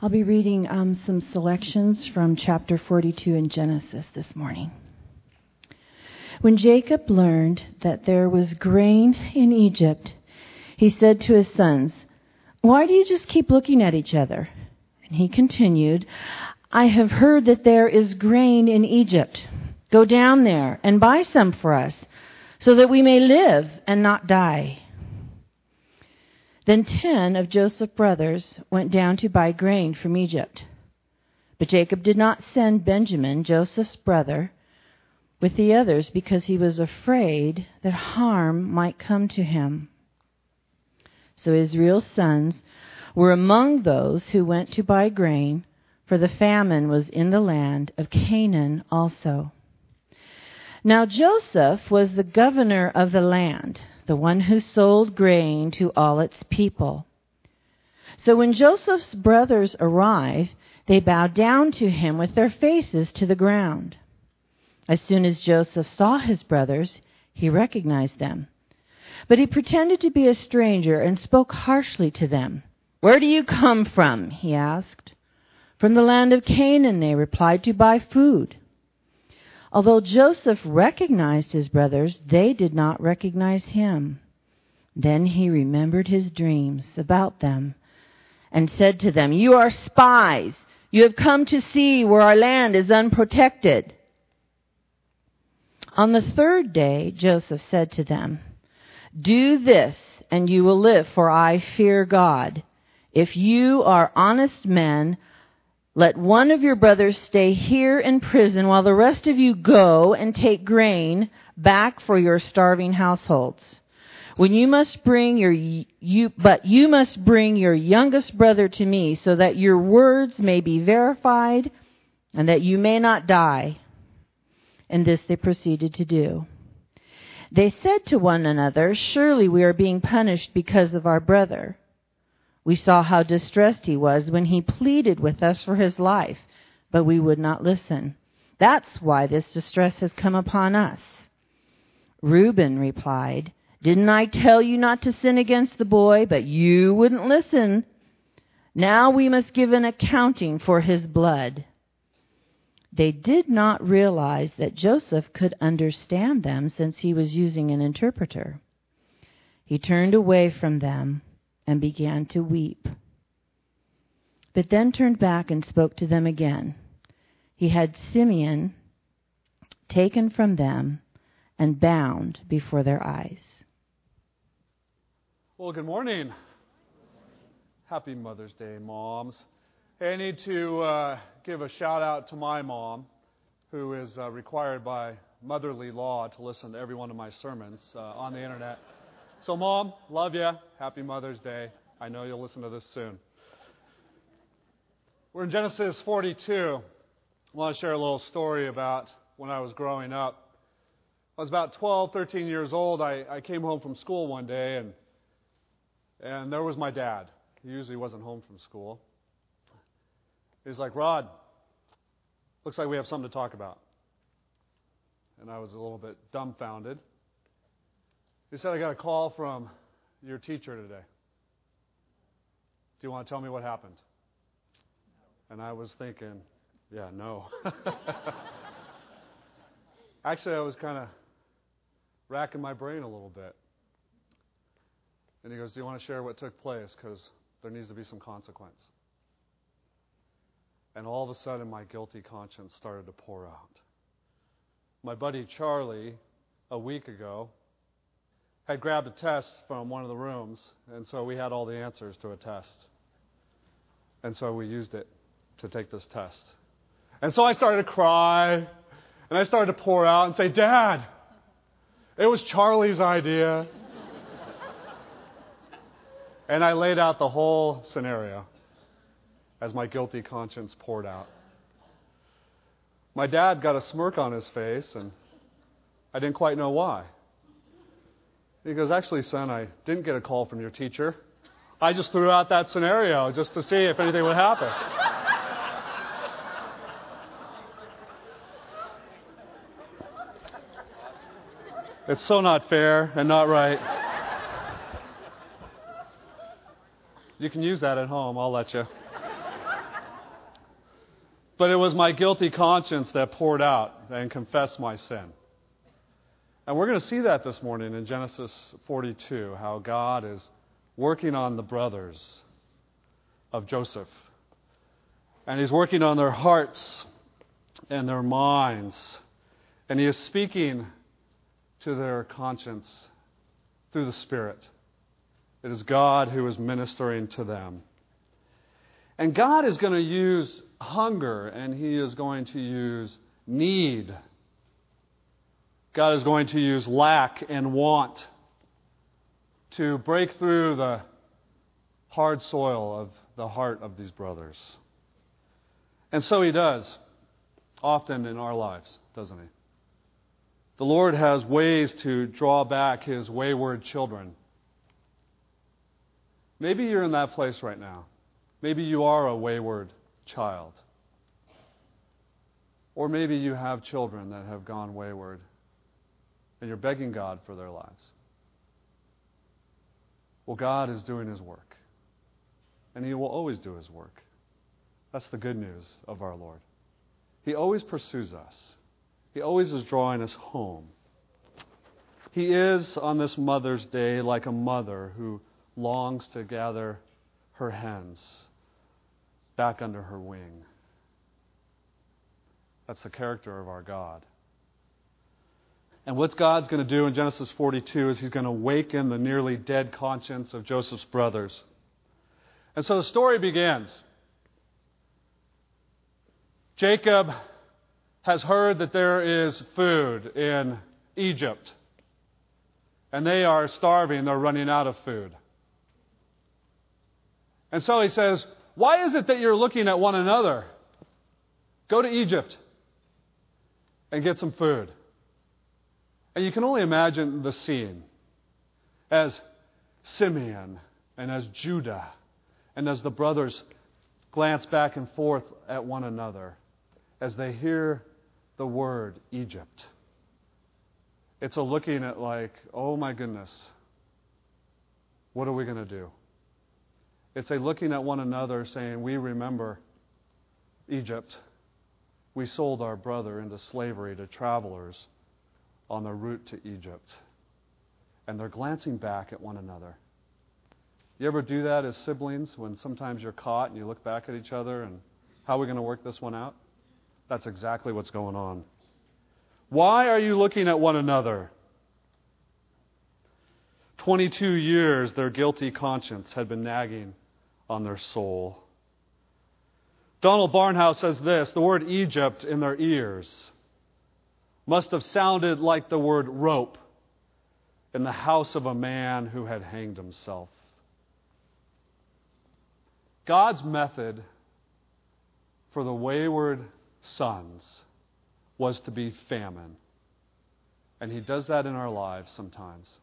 I'll be reading um, some selections from chapter 42 in Genesis this morning. When Jacob learned that there was grain in Egypt, he said to his sons, Why do you just keep looking at each other? And he continued, I have heard that there is grain in Egypt. Go down there and buy some for us, so that we may live and not die. Then ten of Joseph's brothers went down to buy grain from Egypt. But Jacob did not send Benjamin, Joseph's brother, with the others because he was afraid that harm might come to him. So Israel's sons were among those who went to buy grain, for the famine was in the land of Canaan also. Now Joseph was the governor of the land the one who sold grain to all its people. So when Joseph's brothers arrived, they bowed down to him with their faces to the ground. As soon as Joseph saw his brothers, he recognized them. But he pretended to be a stranger and spoke harshly to them. Where do you come from? he asked. From the land of Canaan, they replied, to buy food. Although Joseph recognized his brothers, they did not recognize him. Then he remembered his dreams about them and said to them, You are spies. You have come to see where our land is unprotected. On the third day, Joseph said to them, Do this and you will live, for I fear God. If you are honest men, let one of your brothers stay here in prison while the rest of you go and take grain back for your starving households. When you must bring your you but you must bring your youngest brother to me so that your words may be verified and that you may not die. And this they proceeded to do. They said to one another, Surely we are being punished because of our brother. We saw how distressed he was when he pleaded with us for his life, but we would not listen. That's why this distress has come upon us. Reuben replied, Didn't I tell you not to sin against the boy, but you wouldn't listen? Now we must give an accounting for his blood. They did not realize that Joseph could understand them since he was using an interpreter. He turned away from them and began to weep. But then turned back and spoke to them again. He had Simeon taken from them and bound before their eyes. Well, good morning. Happy Mother's Day, moms. I need to uh, give a shout out to my mom, who is uh, required by motherly law to listen to every one of my sermons uh, on the internet. So, Mom, love you. Happy Mother's Day. I know you'll listen to this soon. We're in Genesis 42. I want to share a little story about when I was growing up. I was about 12, 13 years old. I, I came home from school one day, and, and there was my dad. He usually wasn't home from school. He's like, Rod, looks like we have something to talk about. And I was a little bit dumbfounded. He said, I got a call from your teacher today. Do you want to tell me what happened? And I was thinking, yeah, no. Actually, I was kind of racking my brain a little bit. And he goes, Do you want to share what took place? Because there needs to be some consequence. And all of a sudden, my guilty conscience started to pour out. My buddy Charlie, a week ago, had grabbed a test from one of the rooms, and so we had all the answers to a test. And so we used it to take this test. And so I started to cry, and I started to pour out and say, Dad, it was Charlie's idea. and I laid out the whole scenario as my guilty conscience poured out. My dad got a smirk on his face, and I didn't quite know why. He goes, Actually, son, I didn't get a call from your teacher. I just threw out that scenario just to see if anything would happen. It's so not fair and not right. You can use that at home, I'll let you. But it was my guilty conscience that poured out and confessed my sin. And we're going to see that this morning in Genesis 42, how God is working on the brothers of Joseph. And he's working on their hearts and their minds. And he is speaking to their conscience through the Spirit. It is God who is ministering to them. And God is going to use hunger and he is going to use need. God is going to use lack and want to break through the hard soil of the heart of these brothers. And so he does, often in our lives, doesn't he? The Lord has ways to draw back his wayward children. Maybe you're in that place right now. Maybe you are a wayward child. Or maybe you have children that have gone wayward and you're begging God for their lives. Well, God is doing His work, and He will always do His work. That's the good news of our Lord. He always pursues us, He always is drawing us home. He is, on this Mother's Day, like a mother who longs to gather her hens back under her wing. That's the character of our God. And what God's going to do in Genesis 42 is he's going to awaken the nearly dead conscience of Joseph's brothers. And so the story begins. Jacob has heard that there is food in Egypt. And they are starving, they're running out of food. And so he says, Why is it that you're looking at one another? Go to Egypt and get some food. And you can only imagine the scene as Simeon and as Judah and as the brothers glance back and forth at one another as they hear the word Egypt. It's a looking at, like, oh my goodness, what are we going to do? It's a looking at one another saying, we remember Egypt. We sold our brother into slavery to travelers on their route to Egypt. And they're glancing back at one another. You ever do that as siblings when sometimes you're caught and you look back at each other and how are we going to work this one out? That's exactly what's going on. Why are you looking at one another? 22 years their guilty conscience had been nagging on their soul. Donald Barnhouse says this the word Egypt in their ears must have sounded like the word rope in the house of a man who had hanged himself. God's method for the wayward sons was to be famine. And He does that in our lives sometimes.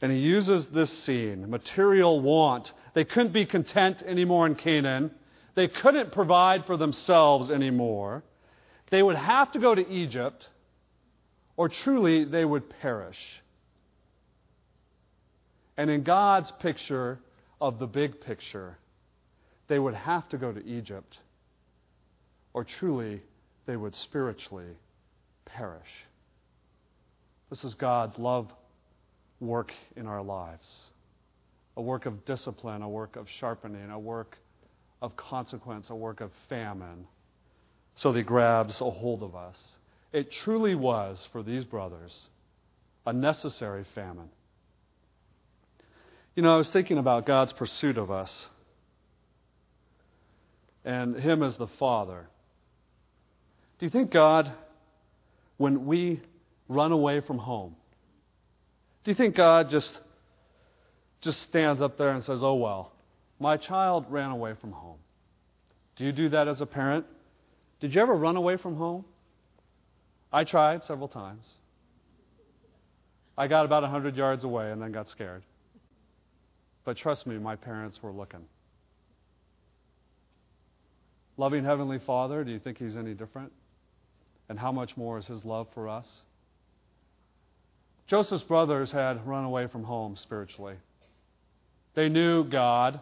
And He uses this scene material want. They couldn't be content anymore in Canaan, they couldn't provide for themselves anymore they would have to go to Egypt, or truly they would perish. And in God's picture of the big picture, they would have to go to Egypt, or truly they would spiritually perish. This is God's love work in our lives a work of discipline, a work of sharpening, a work of consequence, a work of famine so that he grabs a hold of us. It truly was, for these brothers, a necessary famine. You know, I was thinking about God's pursuit of us and Him as the Father. Do you think God, when we run away from home, do you think God just just stands up there and says, "Oh well, my child ran away from home"? Do you do that as a parent? Did you ever run away from home? I tried several times. I got about 100 yards away and then got scared. But trust me, my parents were looking. Loving Heavenly Father, do you think He's any different? And how much more is His love for us? Joseph's brothers had run away from home spiritually. They knew God.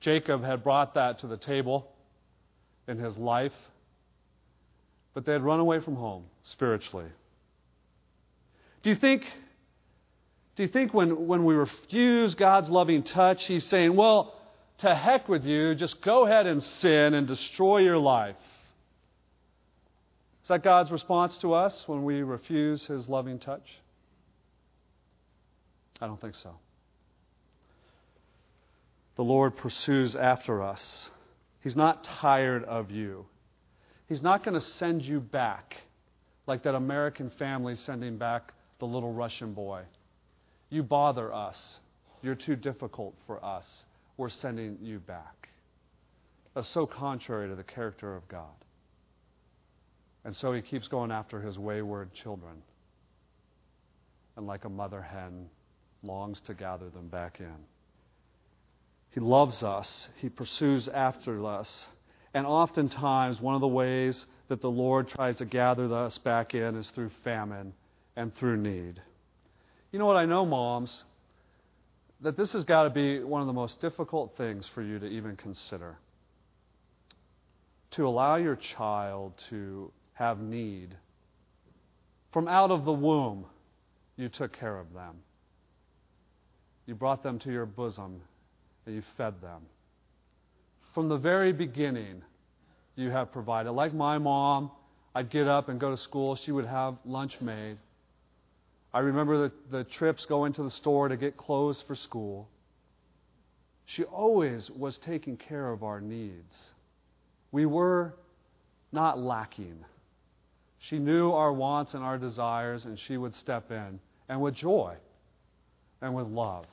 Jacob had brought that to the table. in his life, but they had run away from home spiritually. Do you think, do you think when, when we refuse God's loving touch, He's saying, well, to heck with you, just go ahead and sin and destroy your life? Is that God's response to us when we refuse His loving touch? I don't think so. The Lord pursues after us. He's not tired of you. He's not going to send you back like that American family sending back the little Russian boy. You bother us. You're too difficult for us. We're sending you back. That's so contrary to the character of God. And so he keeps going after his wayward children. And like a mother hen, longs to gather them back in. He loves us, He pursues after us. And oftentimes, one of the ways that the Lord tries to gather us back in is through famine and through need. You know what I know, moms? That this has got to be one of the most difficult things for you to even consider. To allow your child to have need. From out of the womb, you took care of them. You brought them to your bosom and you fed them. From the very beginning, you have provided. Like my mom, I'd get up and go to school. She would have lunch made. I remember the, the trips going to the store to get clothes for school. She always was taking care of our needs. We were not lacking. She knew our wants and our desires, and she would step in, and with joy and with love.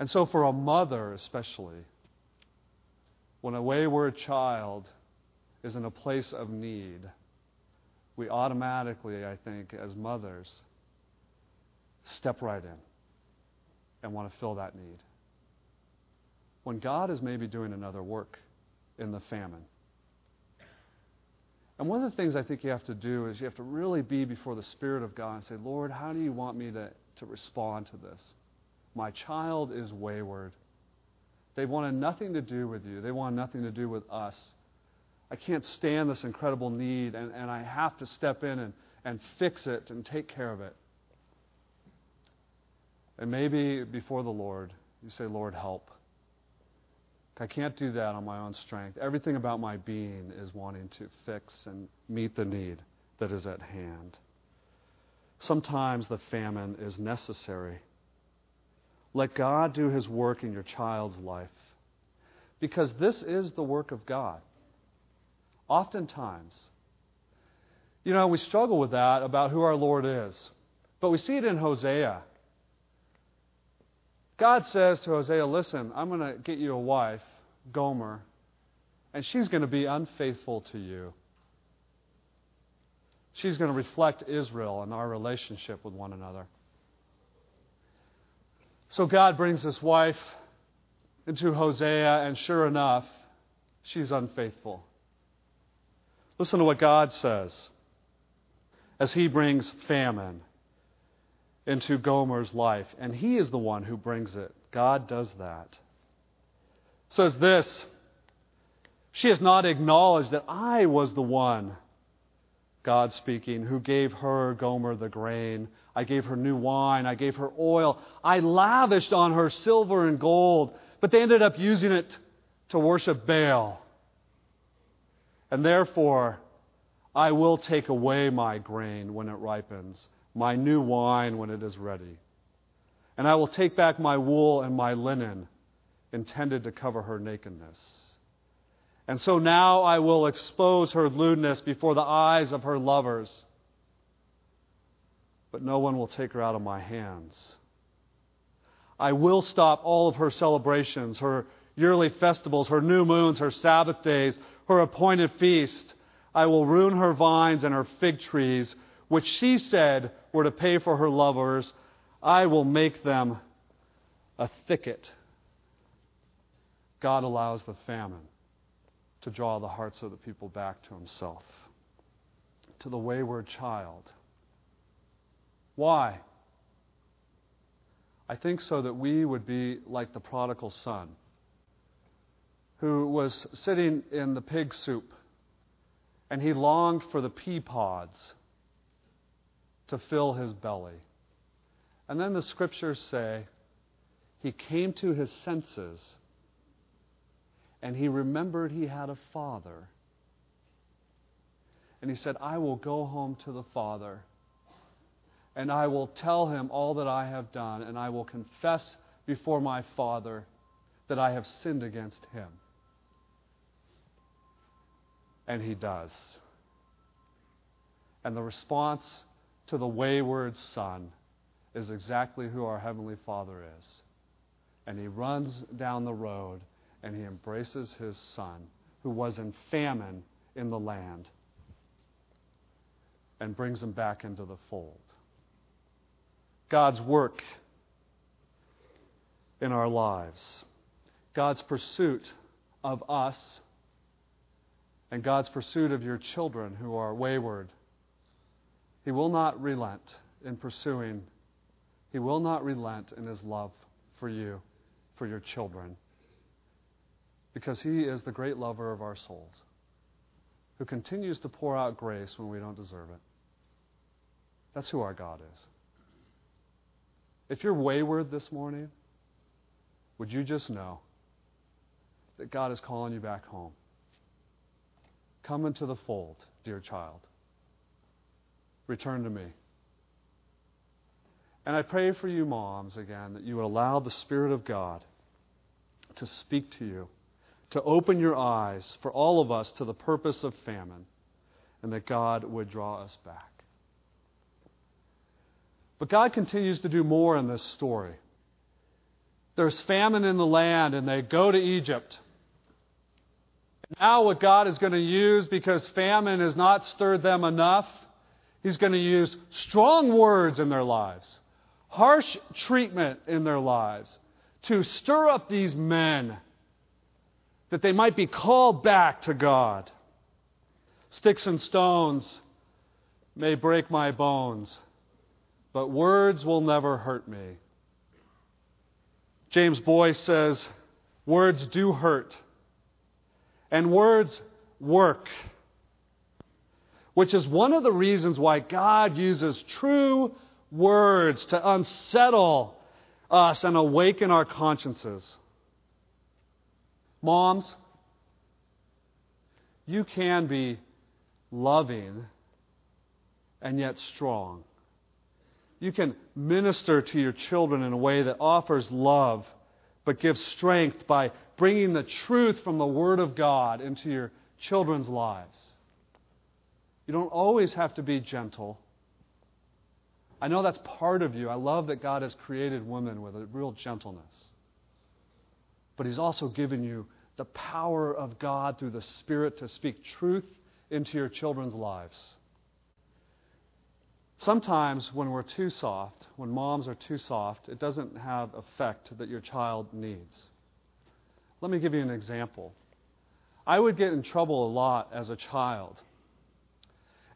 And so, for a mother especially, when a wayward child is in a place of need, we automatically, I think, as mothers, step right in and want to fill that need. When God is maybe doing another work in the famine. And one of the things I think you have to do is you have to really be before the Spirit of God and say, Lord, how do you want me to, to respond to this? My child is wayward. They wanted nothing to do with you, they want nothing to do with us. I can't stand this incredible need, and, and I have to step in and, and fix it and take care of it. And maybe before the Lord, you say, Lord, help. I can't do that on my own strength. Everything about my being is wanting to fix and meet the need that is at hand. Sometimes the famine is necessary. Let God do his work in your child's life. Because this is the work of God. Oftentimes, you know, we struggle with that about who our Lord is. But we see it in Hosea. God says to Hosea, Listen, I'm going to get you a wife, Gomer, and she's going to be unfaithful to you. She's going to reflect Israel and our relationship with one another. So God brings his wife into Hosea, and sure enough, she's unfaithful. Listen to what God says as he brings famine into Gomer's life, and he is the one who brings it. God does that. Says this She has not acknowledged that I was the one, God speaking, who gave her, Gomer, the grain I gave her new wine. I gave her oil. I lavished on her silver and gold. But they ended up using it to worship Baal. And therefore, I will take away my grain when it ripens, my new wine when it is ready. And I will take back my wool and my linen intended to cover her nakedness. And so now I will expose her lewdness before the eyes of her lovers but no one will take her out of my hands. I will stop all of her celebrations, her yearly festivals, her new moons, her Sabbath days, her appointed feast. I will ruin her vines and her fig trees, which she said were to pay for her lovers. I will make them a thicket. God allows the famine to draw the hearts of the people back to himself, to the wayward child. Why? I think so that we would be like the prodigal son, who was sitting in the pig soup and he longed for the pea pods to fill his belly. And then the scriptures say he came to his senses and he remembered he had a father. And he said, I will go home to the Father and I will tell him all that I have done, and I will confess before my Father that I have sinned against him. And he does. And the response to the wayward son is exactly who our Heavenly Father is. And he runs down the road and he embraces his son, who was in famine in the land, and brings him back into the fold. God's work in our lives, God's pursuit of us, and God's pursuit of your children who are wayward. He will not relent in pursuing, He will not relent in His love for you, for your children, because He is the great lover of our souls, who continues to pour out grace when we don't deserve it. That's who our God is. If you're wayward this morning, would you just know that God is calling you back home? Come into the fold, dear child. Return to me. And I pray for you, moms, again, that you would allow the Spirit of God to speak to you, to open your eyes for all of us to the purpose of famine, and that God would draw us back. But God continues to do more in this story. There's famine in the land, and they go to Egypt. And now, what God is going to use, because famine has not stirred them enough, He's going to use strong words in their lives, harsh treatment in their lives, to stir up these men that they might be called back to God. Sticks and stones may break my bones, but words will never hurt me. James Boice says, Words do hurt, and words work, which is one of the reasons why God uses true words to unsettle us and awaken our consciences. Moms, you can be loving and yet strong. You can minister to your children in a way that offers love, but gives strength by bringing the truth from the Word of God into your children's lives. You don't always have to be gentle. I know that's part of you. I love that God has created women with a real gentleness. But He's also given you the power of God through the Spirit to speak truth into your children's lives. Sometimes when we're too soft, when moms are too soft, it doesn't have effect that your child needs. Let me give you an example. I would get in trouble a lot as a child.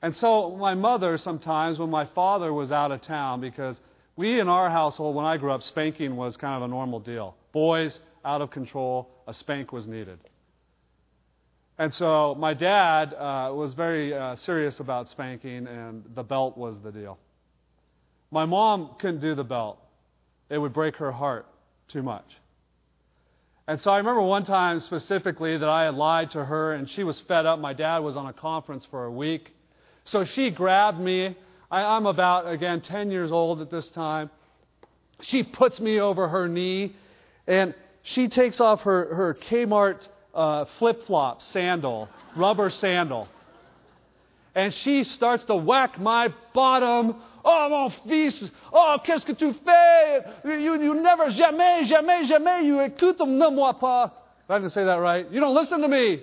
And so my mother sometimes when my father was out of town because we in our household when I grew up spanking was kind of a normal deal. Boys out of control, a spank was needed. And so my dad uh, was very uh, serious about spanking, and the belt was the deal. My mom couldn't do the belt, it would break her heart too much. And so I remember one time specifically that I had lied to her, and she was fed up. My dad was on a conference for a week. So she grabbed me. I, I'm about, again, 10 years old at this time. She puts me over her knee, and she takes off her, her Kmart uh, flip flop sandal, rubber sandal. And she starts to whack my bottom. Oh, mon fils, oh, qu'est-ce que tu fais? You, you never, jamais, jamais, jamais, you écoutes ne moi pas. I didn't say that right. You don't listen to me.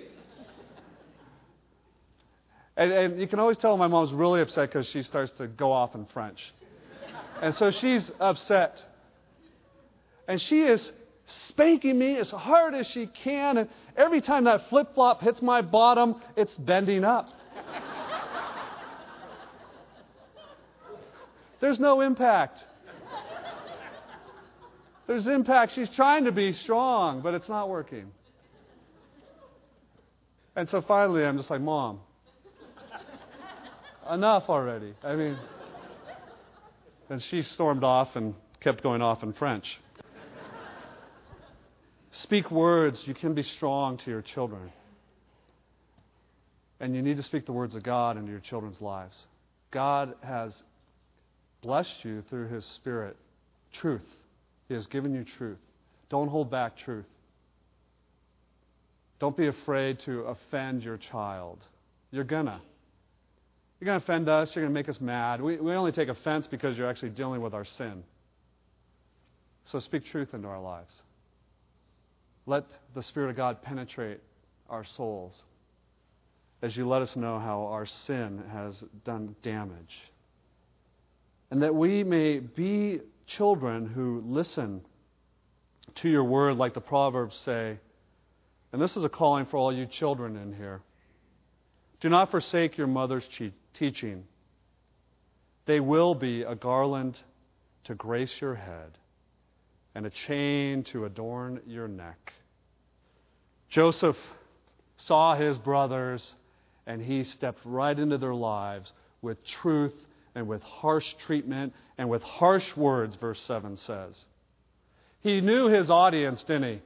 And, and you can always tell my mom's really upset because she starts to go off in French. And so she's upset. And she is spanking me as hard as she can. And every time that flip flop hits my bottom, it's bending up. There's no impact. There's impact. She's trying to be strong, but it's not working. And so finally, I'm just like, Mom, enough already. I mean, and she stormed off and kept going off in French. Speak words. You can be strong to your children. And you need to speak the words of God into your children's lives. God has blessed you through His Spirit. Truth. He has given you truth. Don't hold back truth. Don't be afraid to offend your child. You're gonna. You're gonna offend us. You're gonna make us mad. We, we only take offense because you're actually dealing with our sin. So speak truth into our lives. Let the Spirit of God penetrate our souls as you let us know how our sin has done damage. And that we may be children who listen to your word, like the Proverbs say. And this is a calling for all you children in here. Do not forsake your mother's teaching. They will be a garland to grace your head and a chain to adorn your neck. Joseph saw his brothers and he stepped right into their lives with truth and with harsh treatment and with harsh words, verse 7 says. He knew his audience, didn't he?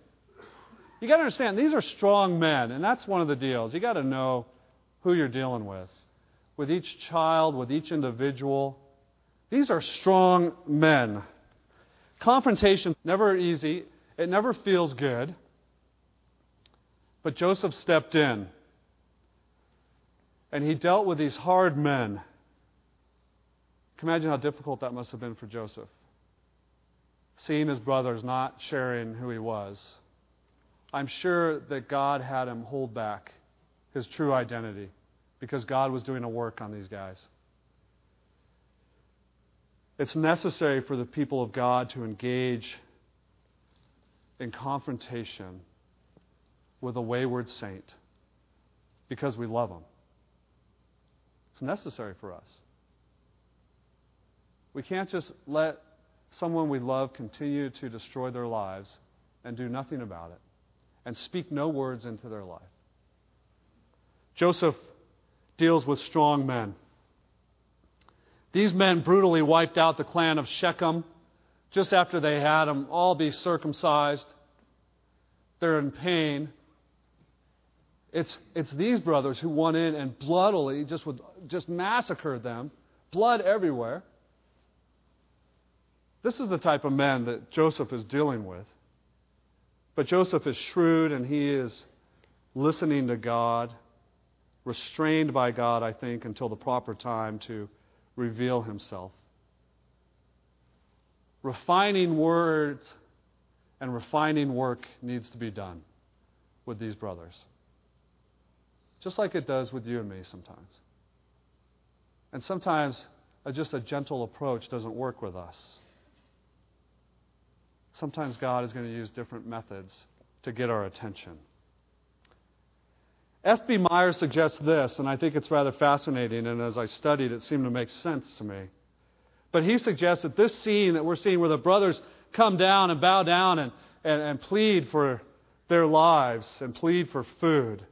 You got to understand, these are strong men, and that's one of the deals. You got to know who you're dealing with. With each child, with each individual. These are strong men. Confrontation never easy. It never feels good. But Joseph stepped in. And he dealt with these hard men. Can imagine how difficult that must have been for Joseph? Seeing his brothers not sharing who he was. I'm sure that God had him hold back his true identity because God was doing a work on these guys. It's necessary for the people of God to engage in confrontation with a wayward saint because we love them. It's necessary for us. We can't just let someone we love continue to destroy their lives and do nothing about it and speak no words into their life. Joseph deals with strong men. These men brutally wiped out the clan of Shechem just after they had them all be circumcised. They're in pain. It's, it's these brothers who went in and bloodily just, would, just massacred them, blood everywhere. This is the type of men that Joseph is dealing with. But Joseph is shrewd and he is listening to God, restrained by God, I think, until the proper time to reveal himself. Refining words and refining work needs to be done with these brothers. Just like it does with you and me sometimes. And sometimes a, just a gentle approach doesn't work with us. Sometimes God is going to use different methods to get our attention. F.B. Meyer suggests this, and I think it's rather fascinating, and as I studied, it seemed to make sense to me. But he suggests that this scene that we're seeing where the brothers come down and bow down and, and, and plead for their lives and plead for food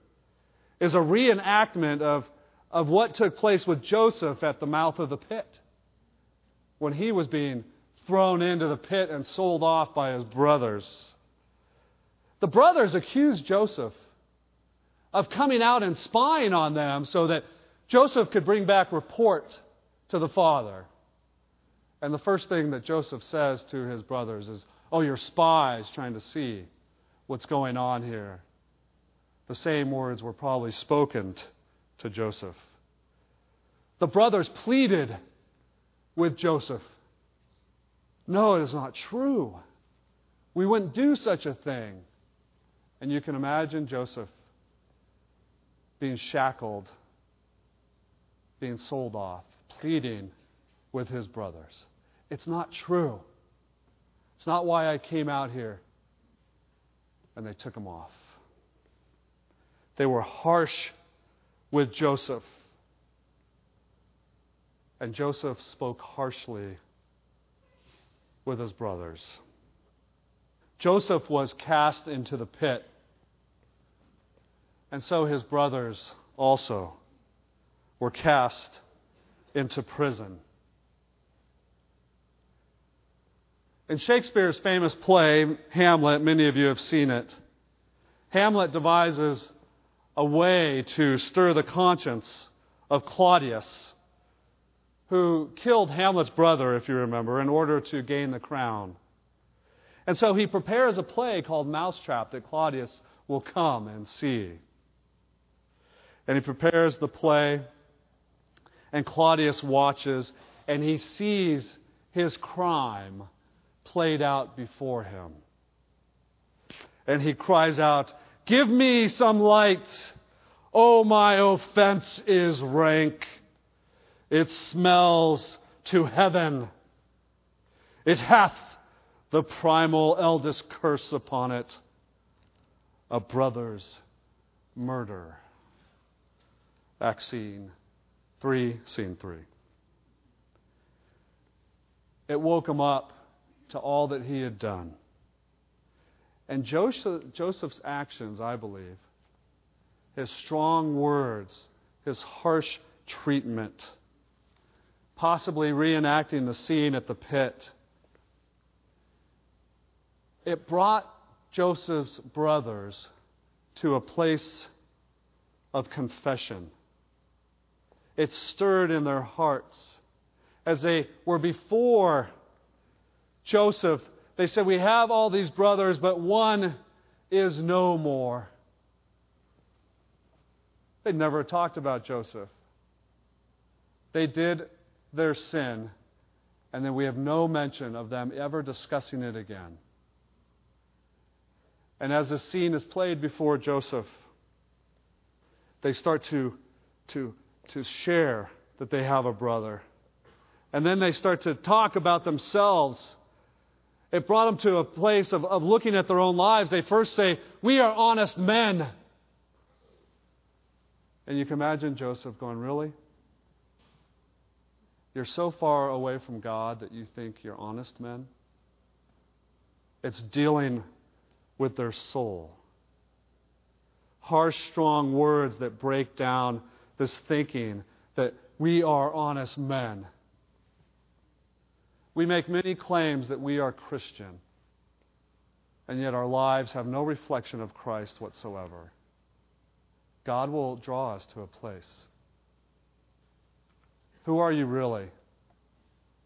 is a reenactment of, of what took place with Joseph at the mouth of the pit when he was being thrown into the pit and sold off by his brothers. The brothers accused Joseph of coming out and spying on them so that Joseph could bring back report to the father. And the first thing that Joseph says to his brothers is, Oh, you're spies trying to see what's going on here the same words were probably spoken to Joseph. The brothers pleaded with Joseph No, it is not true. We wouldn't do such a thing. And you can imagine Joseph being shackled, being sold off, pleading with his brothers. It's not true. It's not why I came out here. And they took him off. They were harsh with Joseph. And Joseph spoke harshly with his brothers. Joseph was cast into the pit. And so his brothers also were cast into prison. In Shakespeare's famous play, Hamlet, many of you have seen it, Hamlet devises a way to stir the conscience of Claudius, who killed Hamlet's brother, if you remember, in order to gain the crown. And so he prepares a play called Mousetrap that Claudius will come and see. And he prepares the play, and Claudius watches, and he sees his crime played out before him. And he cries out, Give me some light. Oh, my offense is rank. It smells to heaven. It hath the primal eldest curse upon it a brother's murder. Scene 3, scene 3. It woke him up to all that he had done. And Joseph's actions, I believe, his strong words, his harsh treatment, possibly reenacting the scene at the pit, it brought Joseph's brothers to a place of confession. It stirred in their hearts as they were before Joseph. They said, We have all these brothers, but one is no more. They never talked about Joseph. They did their sin, and then we have no mention of them ever discussing it again. And as the scene is played before Joseph, they start to, to, to share that they have a brother. And then they start to talk about themselves. It brought them to a place of, of looking at their own lives. They first say, We are honest men. And you can imagine Joseph going, Really? You're so far away from God that you think you're honest men? It's dealing with their soul. Harsh, strong words that break down this thinking that we are honest men. We make many claims that we are Christian, and yet our lives have no reflection of Christ whatsoever. God will draw us to a place. Who are you really?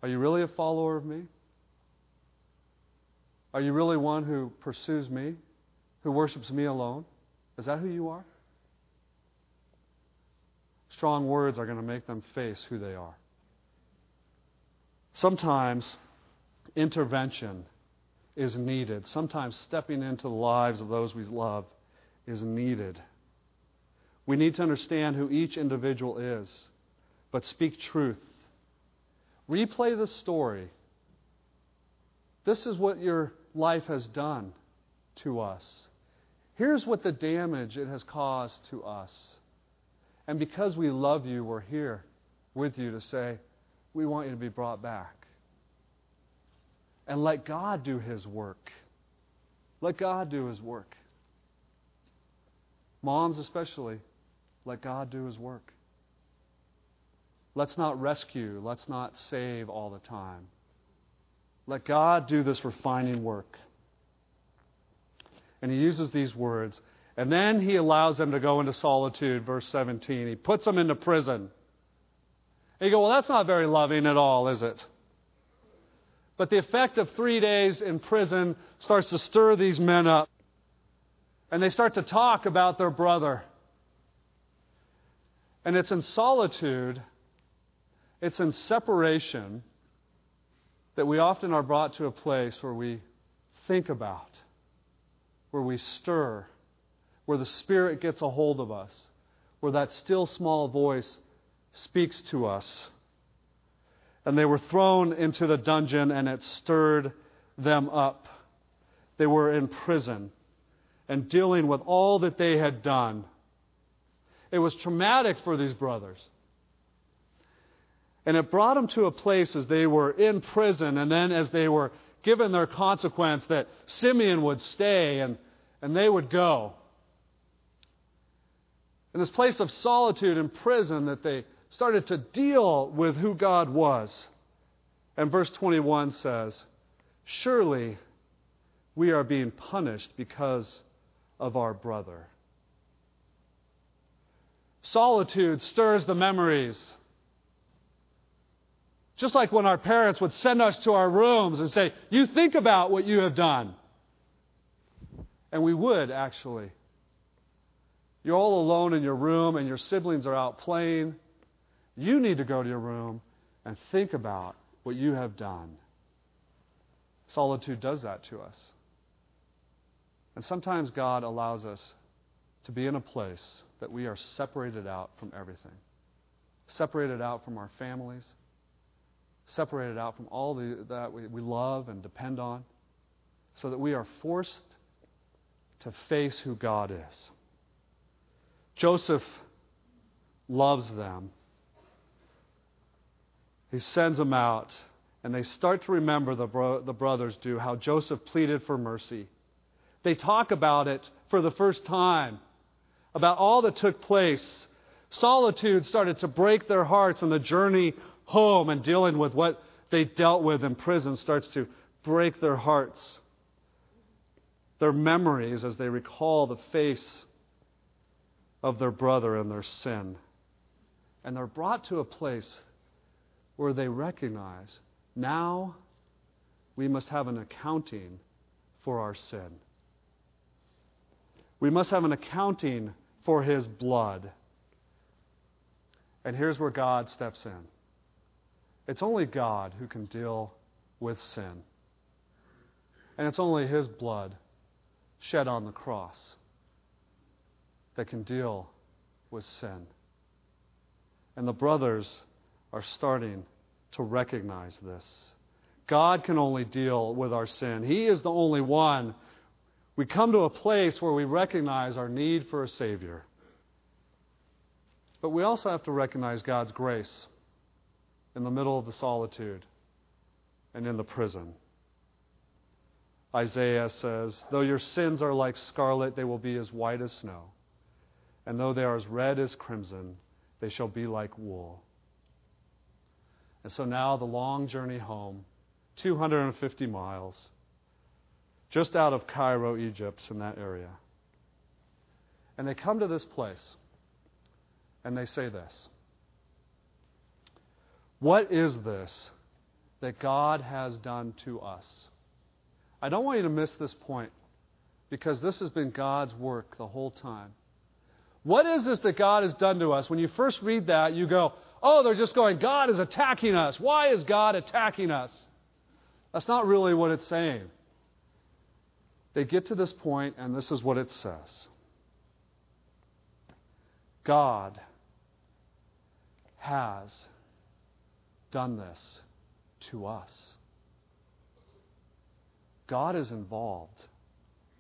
Are you really a follower of me? Are you really one who pursues me, who worships me alone? Is that who you are? Strong words are going to make them face who they are. Sometimes intervention is needed. Sometimes stepping into the lives of those we love is needed. We need to understand who each individual is, but speak truth. Replay the story. This is what your life has done to us. Here's what the damage it has caused to us. And because we love you, we're here with you to say, we want you to be brought back. And let God do His work. Let God do His work. Moms, especially, let God do His work. Let's not rescue, let's not save all the time. Let God do this refining work. And he uses these words. And then he allows them to go into solitude, verse 17. He puts them into prison. And you go, well, that's not very loving at all, is it? But the effect of three days in prison starts to stir these men up. And they start to talk about their brother. And it's in solitude, it's in separation that we often are brought to a place where we think about, where we stir, where the Spirit gets a hold of us, where that still small voice speaks to us. And they were thrown into the dungeon, and it stirred them up. They were in prison and dealing with all that they had done. It was traumatic for these brothers. And it brought them to a place as they were in prison, and then as they were given their consequence, that Simeon would stay and, and they would go. In this place of solitude in prison that they started to deal with who God was. And verse 21 says, Surely we are being punished because of our brother. Solitude stirs the memories. Just like when our parents would send us to our rooms and say, You think about what you have done. And we would, actually. You're all alone in your room and your siblings are out playing. You need to go to your room and think about what you have done. Solitude does that to us. And sometimes God allows us to be in a place that we are separated out from everything, separated out from our families, separated out from all the, that we, we love and depend on, so that we are forced to face who God is. Joseph loves them. He sends them out, and they start to remember, the, bro- the brothers do, how Joseph pleaded for mercy. They talk about it for the first time, about all that took place. Solitude started to break their hearts, and the journey home and dealing with what they dealt with in prison starts to break their hearts. Their memories as they recall the face of their brother and their sin. And they're brought to a place where they recognize now we must have an accounting for our sin. We must have an accounting for his blood. And here's where God steps in. It's only God who can deal with sin. And it's only His blood shed on the cross that can deal with sin. And the brothers are starting to recognize this. God can only deal with our sin. He is the only one. We come to a place where we recognize our need for a Savior. But we also have to recognize God's grace in the middle of the solitude and in the prison. Isaiah says, Though your sins are like scarlet, they will be as white as snow. And though they are as red as crimson, they shall be like wool. And so now the long journey home, 250 miles, just out of Cairo, Egypt, from that area. And they come to this place, and they say this what is this that God has done to us? I don't want you to miss this point because this has been God's work the whole time. What is this that God has done to us? When you first read that, you go, oh, they're just going, God is attacking us. Why is God attacking us? That's not really what it's saying. They get to this point, and this is what it says God has done this to us. God is involved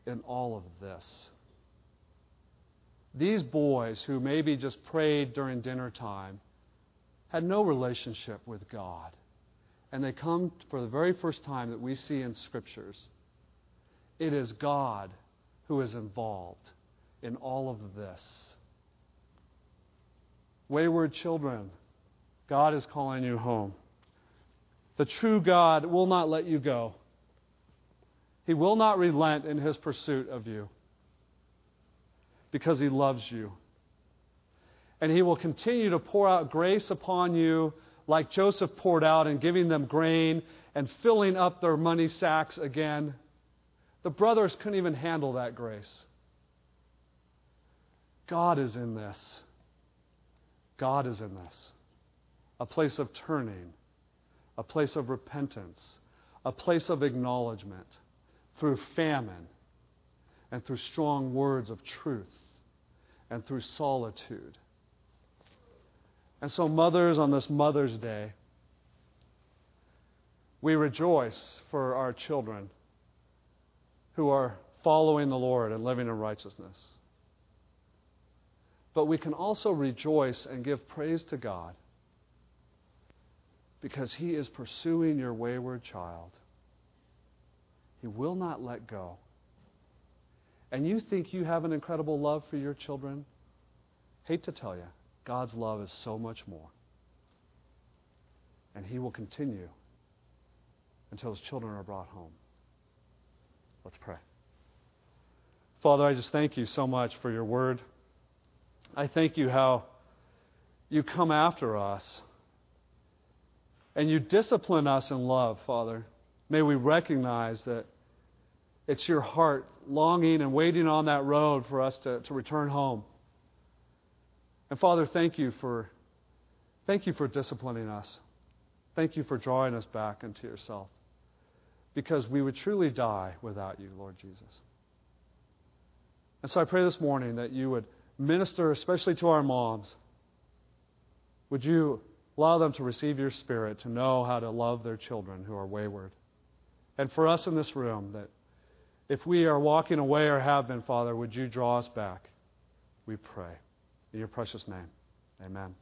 in all of this. These boys who maybe just prayed during dinner time had no relationship with God. And they come for the very first time that we see in scriptures. It is God who is involved in all of this. Wayward children, God is calling you home. The true God will not let you go. He will not relent in his pursuit of you because he loves you. And he will continue to pour out grace upon you like Joseph poured out in giving them grain and filling up their money sacks again. The brothers couldn't even handle that grace. God is in this. God is in this a place of turning, a place of repentance, a place of acknowledgement through famine and through strong words of truth and through solitude. And so, mothers, on this Mother's Day, we rejoice for our children who are following the Lord and living in righteousness. But we can also rejoice and give praise to God because He is pursuing your wayward child. He will not let go. And you think you have an incredible love for your children? hate to tell you, God's love is so much more. And He will continue until His children are brought home. Let's pray. Father, I just thank you so much for your word. I thank you how you come after us and you discipline us in love, Father. May we recognize that it's your heart longing and waiting on that road for us to, to return home. And Father, thank you for thank you for disciplining us. Thank you for drawing us back into yourself. Because we would truly die without you, Lord Jesus. And so I pray this morning that you would minister, especially to our moms. Would you allow them to receive your spirit, to know how to love their children who are wayward? And for us in this room, that if we are walking away or have been, Father, would you draw us back? We pray. In your precious name, amen.